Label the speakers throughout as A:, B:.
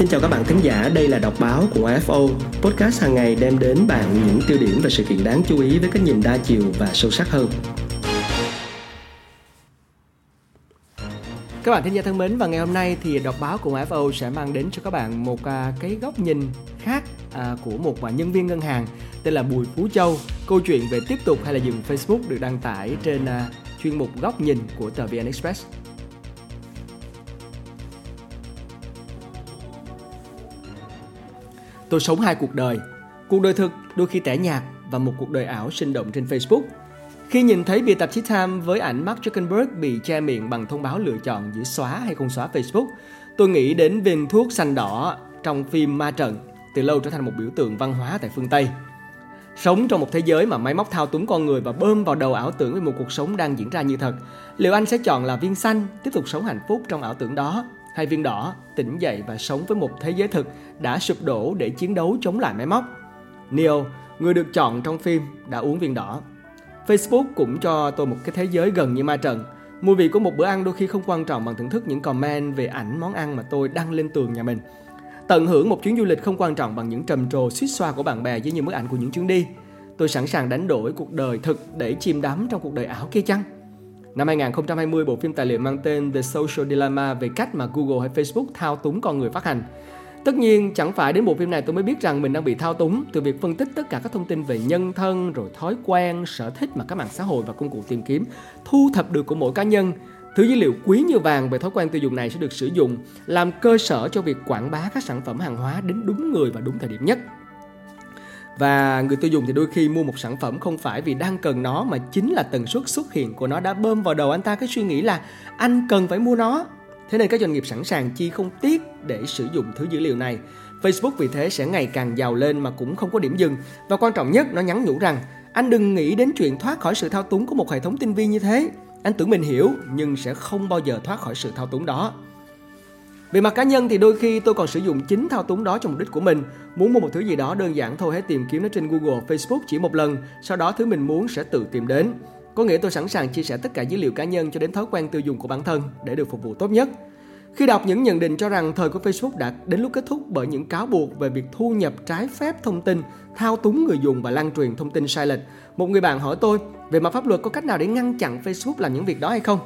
A: Xin chào các bạn thính giả, đây là đọc báo của AFO, podcast hàng ngày đem đến bạn những tiêu điểm và sự kiện đáng chú ý với cái nhìn đa chiều và sâu sắc hơn. Các bạn thính giả thân mến và ngày hôm nay thì đọc báo của AFO sẽ mang đến cho các bạn một à, cái góc nhìn khác à, của một à, nhân viên ngân hàng tên là Bùi Phú Châu. Câu chuyện về tiếp tục hay là dừng Facebook được đăng tải trên chuyên mục góc nhìn của tờ VN Express. Tôi sống hai cuộc đời, cuộc đời thực đôi khi tẻ nhạt và một cuộc đời ảo sinh động trên Facebook. Khi nhìn thấy bìa tạp chí Time với ảnh Mark Zuckerberg bị che miệng bằng thông báo lựa chọn giữa xóa hay không xóa Facebook, tôi nghĩ đến viên thuốc xanh đỏ trong phim Ma Trận, từ lâu trở thành một biểu tượng văn hóa tại phương Tây. Sống trong một thế giới mà máy móc thao túng con người và bơm vào đầu ảo tưởng về một cuộc sống đang diễn ra như thật, liệu anh sẽ chọn là viên xanh, tiếp tục sống hạnh phúc trong ảo tưởng đó Hai viên đỏ tỉnh dậy và sống với một thế giới thực đã sụp đổ để chiến đấu chống lại máy móc. Neo, người được chọn trong phim, đã uống viên đỏ. Facebook cũng cho tôi một cái thế giới gần như ma trận. Mùi vị của một bữa ăn đôi khi không quan trọng bằng thưởng thức những comment về ảnh món ăn mà tôi đăng lên tường nhà mình. Tận hưởng một chuyến du lịch không quan trọng bằng những trầm trồ suýt xoa của bạn bè với những bức ảnh của những chuyến đi. Tôi sẵn sàng đánh đổi cuộc đời thực để chìm đắm trong cuộc đời ảo kia chăng? Năm 2020, bộ phim tài liệu mang tên The Social Dilemma về cách mà Google hay Facebook thao túng con người phát hành. Tất nhiên, chẳng phải đến bộ phim này tôi mới biết rằng mình đang bị thao túng từ việc phân tích tất cả các thông tin về nhân thân, rồi thói quen, sở thích mà các mạng xã hội và công cụ tìm kiếm thu thập được của mỗi cá nhân. Thứ dữ liệu quý như vàng về thói quen tiêu dùng này sẽ được sử dụng làm cơ sở cho việc quảng bá các sản phẩm hàng hóa đến đúng người và đúng thời điểm nhất. Và người tiêu dùng thì đôi khi mua một sản phẩm không phải vì đang cần nó, mà chính là tần suất xuất hiện của nó đã bơm vào đầu anh ta cái suy nghĩ là anh cần phải mua nó. Thế nên các doanh nghiệp sẵn sàng chi không tiếc để sử dụng thứ dữ liệu này. Facebook vì thế sẽ ngày càng giàu lên mà cũng không có điểm dừng. Và quan trọng nhất, nó nhắn nhủ rằng, anh đừng nghĩ đến chuyện thoát khỏi sự thao túng của một hệ thống tinh vi như thế. Anh tưởng mình hiểu, nhưng sẽ không bao giờ thoát khỏi sự thao túng đó. Về mặt cá nhân thì đôi khi tôi còn sử dụng chính thao túng đó cho mục đích của mình. Muốn mua một thứ gì đó đơn giản thôi hãy tìm kiếm nó trên Google, Facebook chỉ một lần, sau đó thứ mình muốn sẽ tự tìm đến. Có nghĩa tôi sẵn sàng chia sẻ tất cả dữ liệu cá nhân cho đến thói quen tiêu dùng của bản thân để được phục vụ tốt nhất. Khi đọc những nhận định cho rằng thời của Facebook đã đến lúc kết thúc bởi những cáo buộc về việc thu nhập trái phép thông tin, thao túng người dùng và lan truyền thông tin sai lệch, một người bạn hỏi tôi về mặt pháp luật có cách nào để ngăn chặn Facebook làm những việc đó hay không?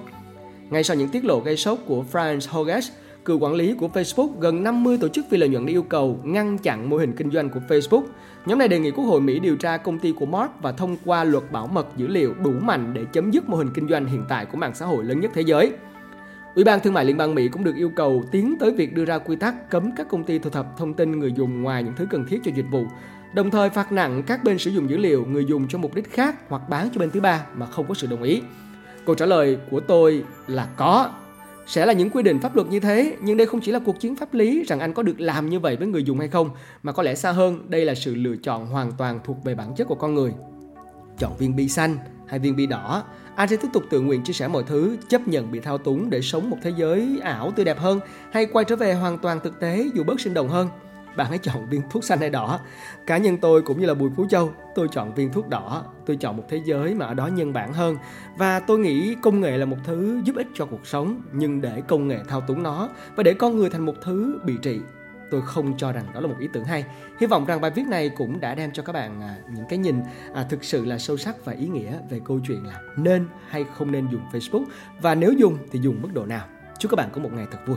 A: Ngay sau những tiết lộ gây sốc của Franz Hoges, cựu quản lý của Facebook, gần 50 tổ chức phi lợi nhuận đã yêu cầu ngăn chặn mô hình kinh doanh của Facebook. Nhóm này đề nghị Quốc hội Mỹ điều tra công ty của Mark và thông qua luật bảo mật dữ liệu đủ mạnh để chấm dứt mô hình kinh doanh hiện tại của mạng xã hội lớn nhất thế giới. Ủy ban Thương mại Liên bang Mỹ cũng được yêu cầu tiến tới việc đưa ra quy tắc cấm các công ty thu thập thông tin người dùng ngoài những thứ cần thiết cho dịch vụ, đồng thời phạt nặng các bên sử dụng dữ liệu người dùng cho mục đích khác hoặc bán cho bên thứ ba mà không có sự đồng ý. Câu trả lời của tôi là có, sẽ là những quy định pháp luật như thế, nhưng đây không chỉ là cuộc chiến pháp lý rằng anh có được làm như vậy với người dùng hay không, mà có lẽ xa hơn, đây là sự lựa chọn hoàn toàn thuộc về bản chất của con người. Chọn viên bi xanh hay viên bi đỏ, anh sẽ tiếp tục tự nguyện chia sẻ mọi thứ, chấp nhận bị thao túng để sống một thế giới ảo tươi đẹp hơn hay quay trở về hoàn toàn thực tế dù bớt sinh động hơn bạn hãy chọn viên thuốc xanh hay đỏ. Cá nhân tôi cũng như là Bùi Phú Châu, tôi chọn viên thuốc đỏ. Tôi chọn một thế giới mà ở đó nhân bản hơn. Và tôi nghĩ công nghệ là một thứ giúp ích cho cuộc sống, nhưng để công nghệ thao túng nó và để con người thành một thứ bị trị tôi không cho rằng đó là một ý tưởng hay. Hy vọng rằng bài viết này cũng đã đem cho các bạn à, những cái nhìn à, thực sự là sâu sắc và ý nghĩa về câu chuyện là nên hay không nên dùng Facebook và nếu dùng thì dùng mức độ nào. Chúc các bạn có một ngày thật vui.